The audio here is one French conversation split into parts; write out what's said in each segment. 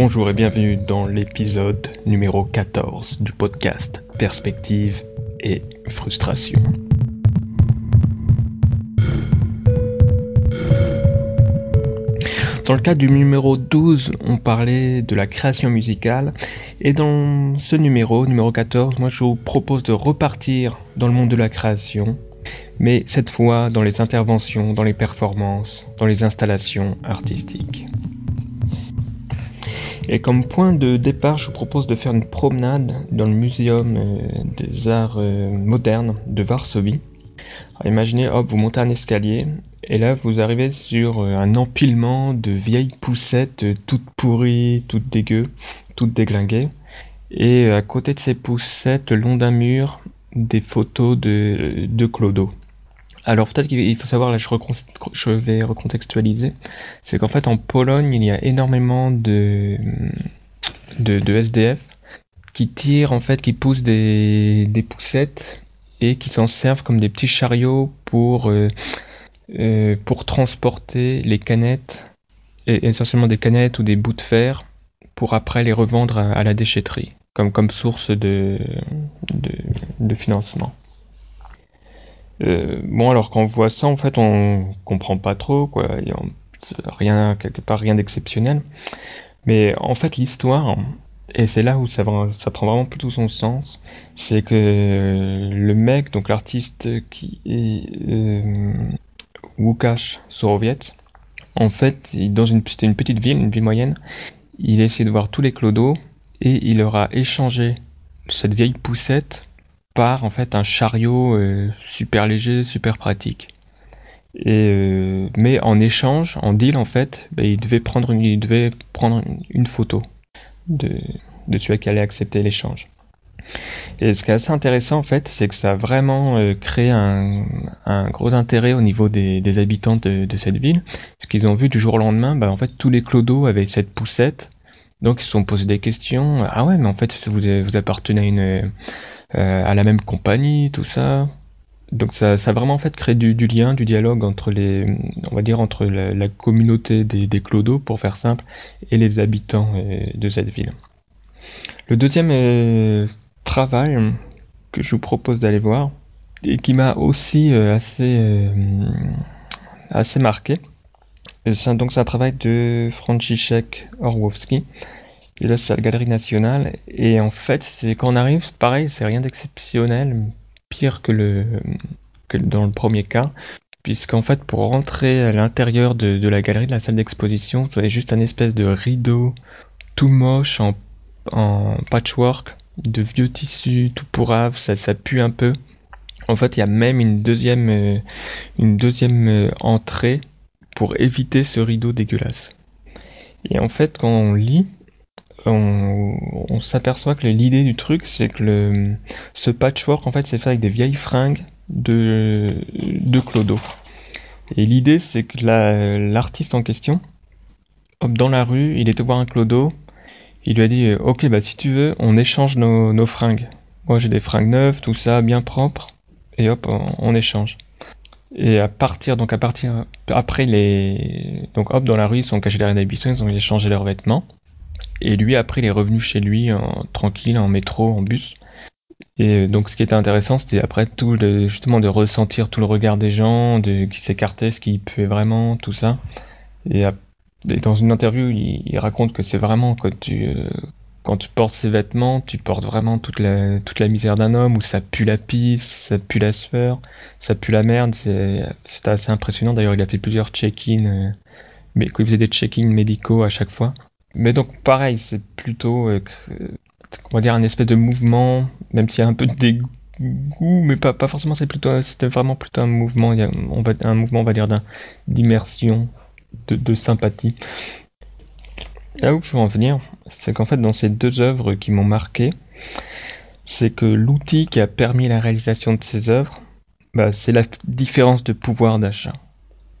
Bonjour et bienvenue dans l'épisode numéro 14 du podcast Perspective et Frustration. Dans le cas du numéro 12, on parlait de la création musicale. Et dans ce numéro, numéro 14, moi je vous propose de repartir dans le monde de la création. Mais cette fois dans les interventions, dans les performances, dans les installations artistiques. Et comme point de départ, je vous propose de faire une promenade dans le Muséum euh, des Arts euh, Modernes de Varsovie. imaginez, hop, vous montez un escalier et là, vous arrivez sur euh, un empilement de vieilles poussettes toutes pourries, toutes dégueu, toutes déglinguées. Et à côté de ces poussettes, le long d'un mur, des photos de, de Clodo. Alors peut-être qu'il faut savoir, là je, vais recontextualiser, c'est qu'en fait en Pologne il y a énormément de, de, SDF qui tirent en fait, qui poussent des, poussettes et qui s'en servent comme des petits chariots pour euh, pour transporter les canettes, et essentiellement des canettes ou des bouts de fer, pour après les revendre à, la déchetterie, comme, source de financement. Euh, bon, alors quand on voit ça, en fait, on comprend pas trop, quoi. Rien, quelque part, rien d'exceptionnel. Mais en fait, l'histoire, et c'est là où ça, prend vraiment plutôt son sens, c'est que le mec, donc l'artiste qui est euh, Łukasz Sorowiec. En fait, dans une, c'était une petite ville, une ville moyenne. Il a essayé de voir tous les clodos et il leur a échangé cette vieille poussette en fait un chariot euh, super léger, super pratique. Et euh, mais en échange, en deal en fait, bah, il devait prendre une, il devait prendre une, photo de, celui qui allait accepter l'échange. Et ce qui est assez intéressant en fait, c'est que ça a vraiment euh, créé un, gros intérêt au niveau des, habitants de, cette ville. Ce qu'ils ont vu du jour au lendemain, bah, en fait tous les clodos avaient cette poussette. Donc ils se sont posé des questions. Ah ouais, mais en fait vous, vous appartenez à une à la même compagnie, tout ça. Donc ça, ça a vraiment en fait créé du, lien, du dialogue entre les, on va dire entre la, communauté des, des clodos, pour faire simple, et les habitants euh, de cette ville. Le deuxième travail que je vous propose d'aller voir et qui m'a aussi euh, assez, euh, assez marqué. C'est donc un travail de Franciszek Orłowski. Et là, c'est à la Galerie Nationale. Et en fait, c'est quand on arrive, pareil, c'est rien d'exceptionnel, pire que, le, que dans le premier cas. Puisqu'en fait, pour rentrer à l'intérieur de, de, la galerie, de la salle d'exposition, vous avez juste un espèce de rideau tout moche en, patchwork de vieux tissus tout pourrave, ça, ça pue un peu. En fait, il y a même une deuxième, euh, une deuxième euh, entrée pour éviter ce rideau dégueulasse. Et en fait, quand on lit, on, s'aperçoit que l'idée du truc, c'est que le, ce patchwork, en fait, c'est fait avec des vieilles fringues de, de Clodo. Et l'idée, c'est que l'artiste en question, hop, dans la rue, il est voir un Clodo, il lui a dit euh, Ok, bah si tu veux, on échange nos, nos fringues. Moi j'ai des fringues neuves, tout ça, bien propre. Et hop, on, échange. Et à partir, donc à partir, après les, donc hop, dans la rue, ils sont cachés derrière des buissons, ils ont échangé leurs vêtements. Et lui, après, il est revenu chez lui, en, tranquille, en métro, en bus. Et donc, ce qui était intéressant, c'était après tout, justement, de ressentir tout le regard des gens, de, qui s'écartaient, ce qui puait vraiment, tout ça. Et dans une interview, il, raconte que c'est vraiment quand tu, euh, quand tu portes ces vêtements, tu portes vraiment toute la, toute la misère d'un homme, où ça pue la pisse, ça pue la sueur, ça pue la merde. C'était assez impressionnant. D'ailleurs, il a fait plusieurs check-in, euh, mais il faisait des check-in médicaux à chaque fois. Mais donc, pareil, c'est plutôt, euh, comment dire, un espèce de mouvement, même s'il y a un peu de dégoût, mais pas, pas forcément, c'est plutôt, c'était vraiment plutôt un mouvement, on va, un mouvement, on va dire, d'immersion de, sympathie. Là où je veux en venir, c'est qu'en fait dans ces deux œuvres qui m'ont marqué, c'est que l'outil qui a permis la réalisation de ces œuvres, bah, c'est la différence de pouvoir d'achat.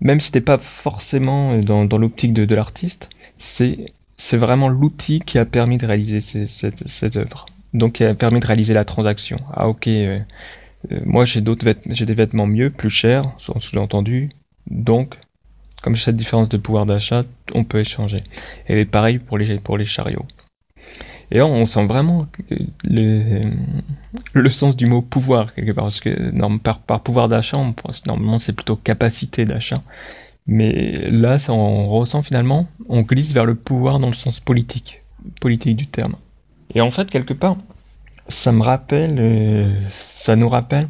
Même si c'était pas forcément dans, l'optique de, l'artiste, c'est c'est vraiment l'outil qui a permis de réaliser cette, œuvre. Donc qui a permis de réaliser la transaction. Ah ok, euh, euh, moi j'ai d'autres j'ai des vêtements mieux, plus chers, sous-entendu. Donc comme cette différence de pouvoir d'achat, on peut échanger. Et pareil pour les, pour les chariots. Et on sent vraiment le, le sens du mot pouvoir quelque part, parce que par, par pouvoir d'achat, normalement c'est plutôt capacité d'achat. Mais là, ça, on ressent finalement, on glisse vers le pouvoir dans le sens politique, politique du terme. Et en fait, quelque part, ça me rappelle, euh, ça nous rappelle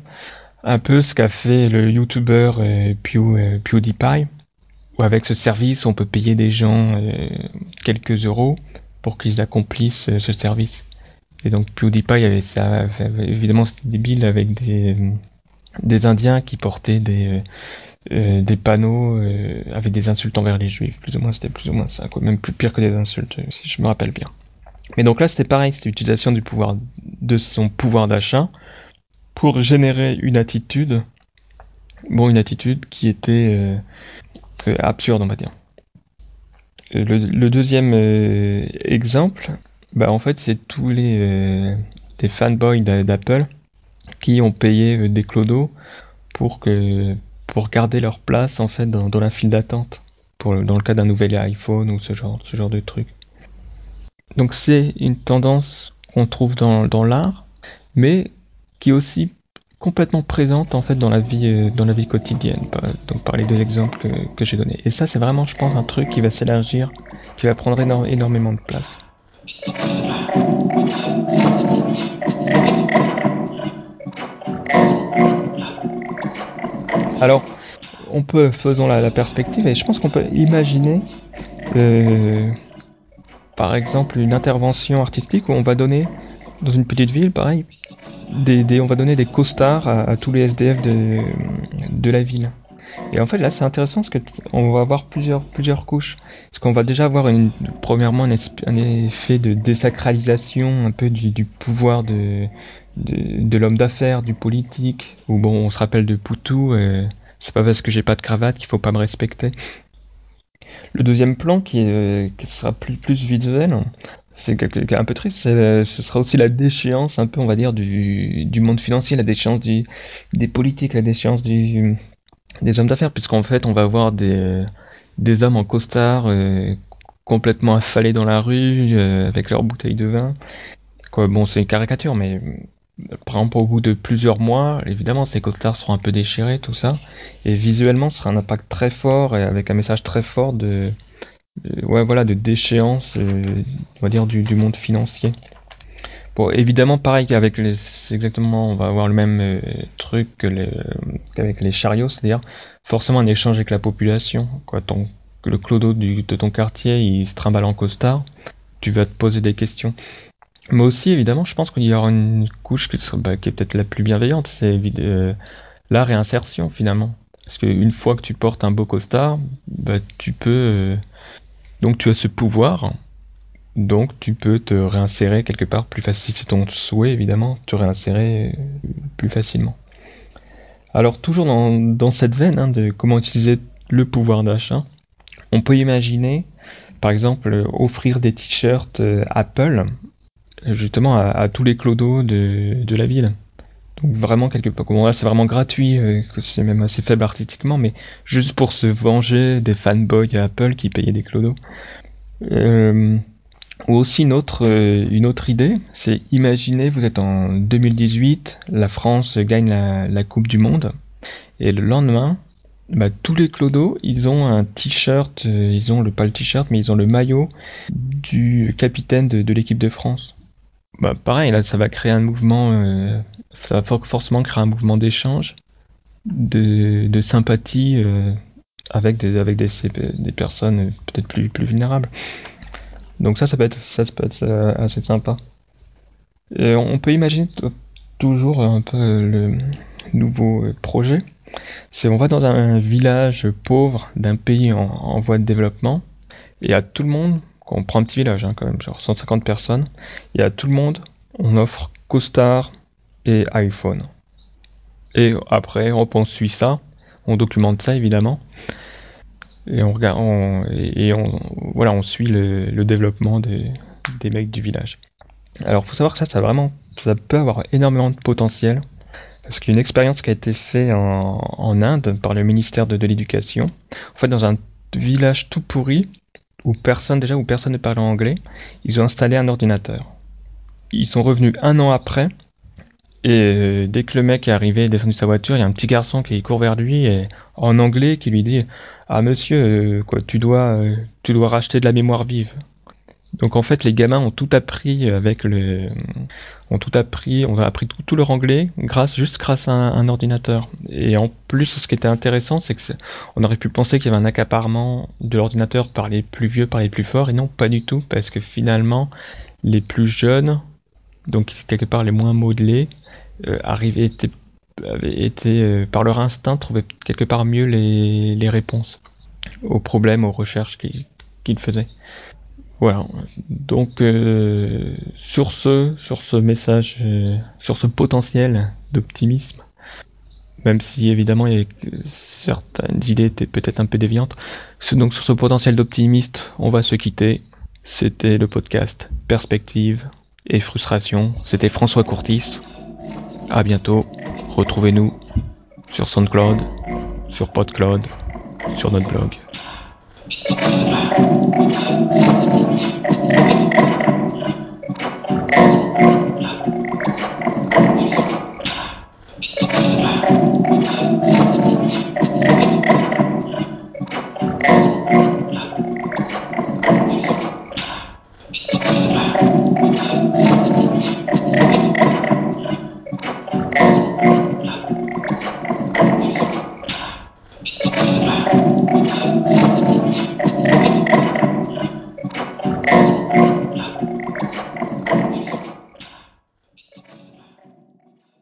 un peu ce qu'a fait le YouTuber euh, euh, PewDiePie, où avec ce service, on peut payer des gens quelques euros pour qu'ils accomplissent ce service. Et donc PewDiePie avait ça, évidemment c'était débile avec des, des Indiens qui portaient des, euh, des panneaux euh, avec des insultes envers les juifs. Plus ou moins, c'était plus ou moins ça, quoi. Même plus pire que des insultes, si je me rappelle bien. Mais donc là, c'était pareil, c'était l'utilisation du pouvoir, de son pouvoir d'achat pour générer une attitude, bon, une attitude qui était euh, absurde, on va dire. Le, deuxième exemple, bah en fait, c'est tous les, les fanboys d'Apple qui ont payé des clodos pour que pour garder leur place en fait dans, la file d'attente pour dans le cas d'un nouvel iPhone ou ce genre ce genre de truc. Donc c'est une tendance qu'on trouve dans, dans l'art, mais qui est aussi complètement présente en fait dans la vie euh, dans la vie quotidienne. Donc par les deux exemples que, que j'ai donnés. Et ça c'est vraiment je pense un truc qui va s'élargir, qui va prendre énormément de place. Alors, on peut, faisons la, perspective, et je pense qu'on peut imaginer, euh, par exemple, une intervention artistique où on va donner, dans une petite ville, pareil, des, on va donner des costards à, tous les SDF de, de la ville. Et en fait, là, c'est intéressant parce qu'on va avoir plusieurs, plusieurs couches. Parce qu'on va déjà avoir, une, premièrement, un, effet de désacralisation un peu du, pouvoir de, de, l'homme d'affaires, du politique. Ou bon, on se rappelle de Poutou, euh, c'est pas parce que j'ai pas de cravate qu'il faut pas me respecter. Le deuxième plan, qui, est, qui sera plus, plus visuel, c'est un peu triste, ce sera aussi la déchéance, un peu, on va dire, du, du monde financier, la déchéance du, des politiques, la déchéance du, des hommes d'affaires, puisqu'en fait, on va avoir des, des hommes en costard euh, complètement affalés dans la rue, euh, avec leurs bouteilles de vin. Quoi, bon, c'est une caricature, mais par exemple, au bout de plusieurs mois, évidemment, ces costards seront un peu déchirés, tout ça. Et visuellement, ce sera un impact très fort et avec un message très fort de, ouais, voilà, de déchéance, euh, on va dire, du, du monde financier. Bon, évidemment, pareil qu'avec les, exactement, on va avoir le même euh, truc qu'avec les chariots, c'est-à-dire forcément un échange avec la population. Quoi, ton, le clodo de ton quartier, il se trimballe en costard, tu vas te poser des questions. Mais aussi, évidemment, je pense qu'il y aura une couche qui, bah, est peut-être la plus bienveillante, c'est euh, la réinsertion finalement. Parce qu'une fois que tu portes un beau costard, bah, tu peux... Euh, donc tu as ce pouvoir donc tu peux te réinsérer quelque part plus facilement, c'est ton souhait évidemment, te réinsérer plus facilement. Alors toujours dans, cette veine hein, de comment utiliser le pouvoir d'achat, on peut imaginer par exemple offrir des t-shirts euh, Apple justement à, tous les clodos de, la ville. Donc vraiment quelque part, là c'est vraiment gratuit, euh, c'est même assez faible artistiquement, mais juste pour se venger des fanboys Apple qui payaient des clodos. Euh, ou aussi une autre, euh, une autre idée, c'est imaginez, vous êtes en 2018, la France gagne la, Coupe du Monde, et le lendemain, bah, tous les clodos, ils ont un t-shirt, euh, ils ont le, pas le t-shirt, mais ils ont le maillot du capitaine de, l'équipe de France. Bah, pareil, là, ça va créer un mouvement, euh, ça va forcément créer un mouvement d'échange, de, sympathie avec des, avec des, des personnes peut-être plus, plus vulnérables. Donc ça, ça peut être, ça, peut être euh, assez sympa. On peut imaginer toujours un peu le nouveau projet. C'est on va dans un village pauvre d'un pays en, voie de développement et à tout le monde, on prend un petit village hein, quand même, genre 150 personnes, et à tout le monde, on offre CoStar et iPhone. Et après, on suit ça, on documente ça évidemment, et on regarde et, on voilà on suit le, développement des, mecs du village. Alors faut savoir que ça ça vraiment ça peut avoir énormément de potentiel parce qu'une expérience qui a été faite en, Inde par le ministère de, de l'éducation, en fait dans un village tout pourri, où personne déjà où personne ne parlait anglais, ils ont installé un ordinateur. Ils sont revenus un an après, et euh, dès que le mec est arrivé, descendu de sa voiture, il y a un petit garçon qui court vers lui et en anglais qui lui dit "Ah monsieur, euh, tu dois, euh, tu dois racheter de la mémoire vive." Donc en fait, les gamins ont tout appris avec le, ont tout appris, on a appris tout, leur anglais grâce, juste grâce à un, ordinateur. Et en plus, ce qui était intéressant, c'est que on aurait pu penser qu'il y avait un accaparement de l'ordinateur par les plus vieux, par les plus forts, et non, pas du tout, parce que finalement, les plus jeunes, donc quelque part les moins modelés, euh, avaient été, euh, par leur instinct, trouvaient quelque part mieux les, réponses aux problèmes, aux recherches qu'ils faisaient. Voilà. Donc euh, sur ce, sur ce message, sur ce potentiel d'optimisme, même si évidemment certaines idées étaient peut-être un peu déviantes, donc sur ce potentiel d'optimiste, on va se quitter. C'était le podcast Perspective et Frustration. C'était François Courtis. À bientôt. Retrouvez-nous sur SoundCloud, sur PodCloud, sur notre blog.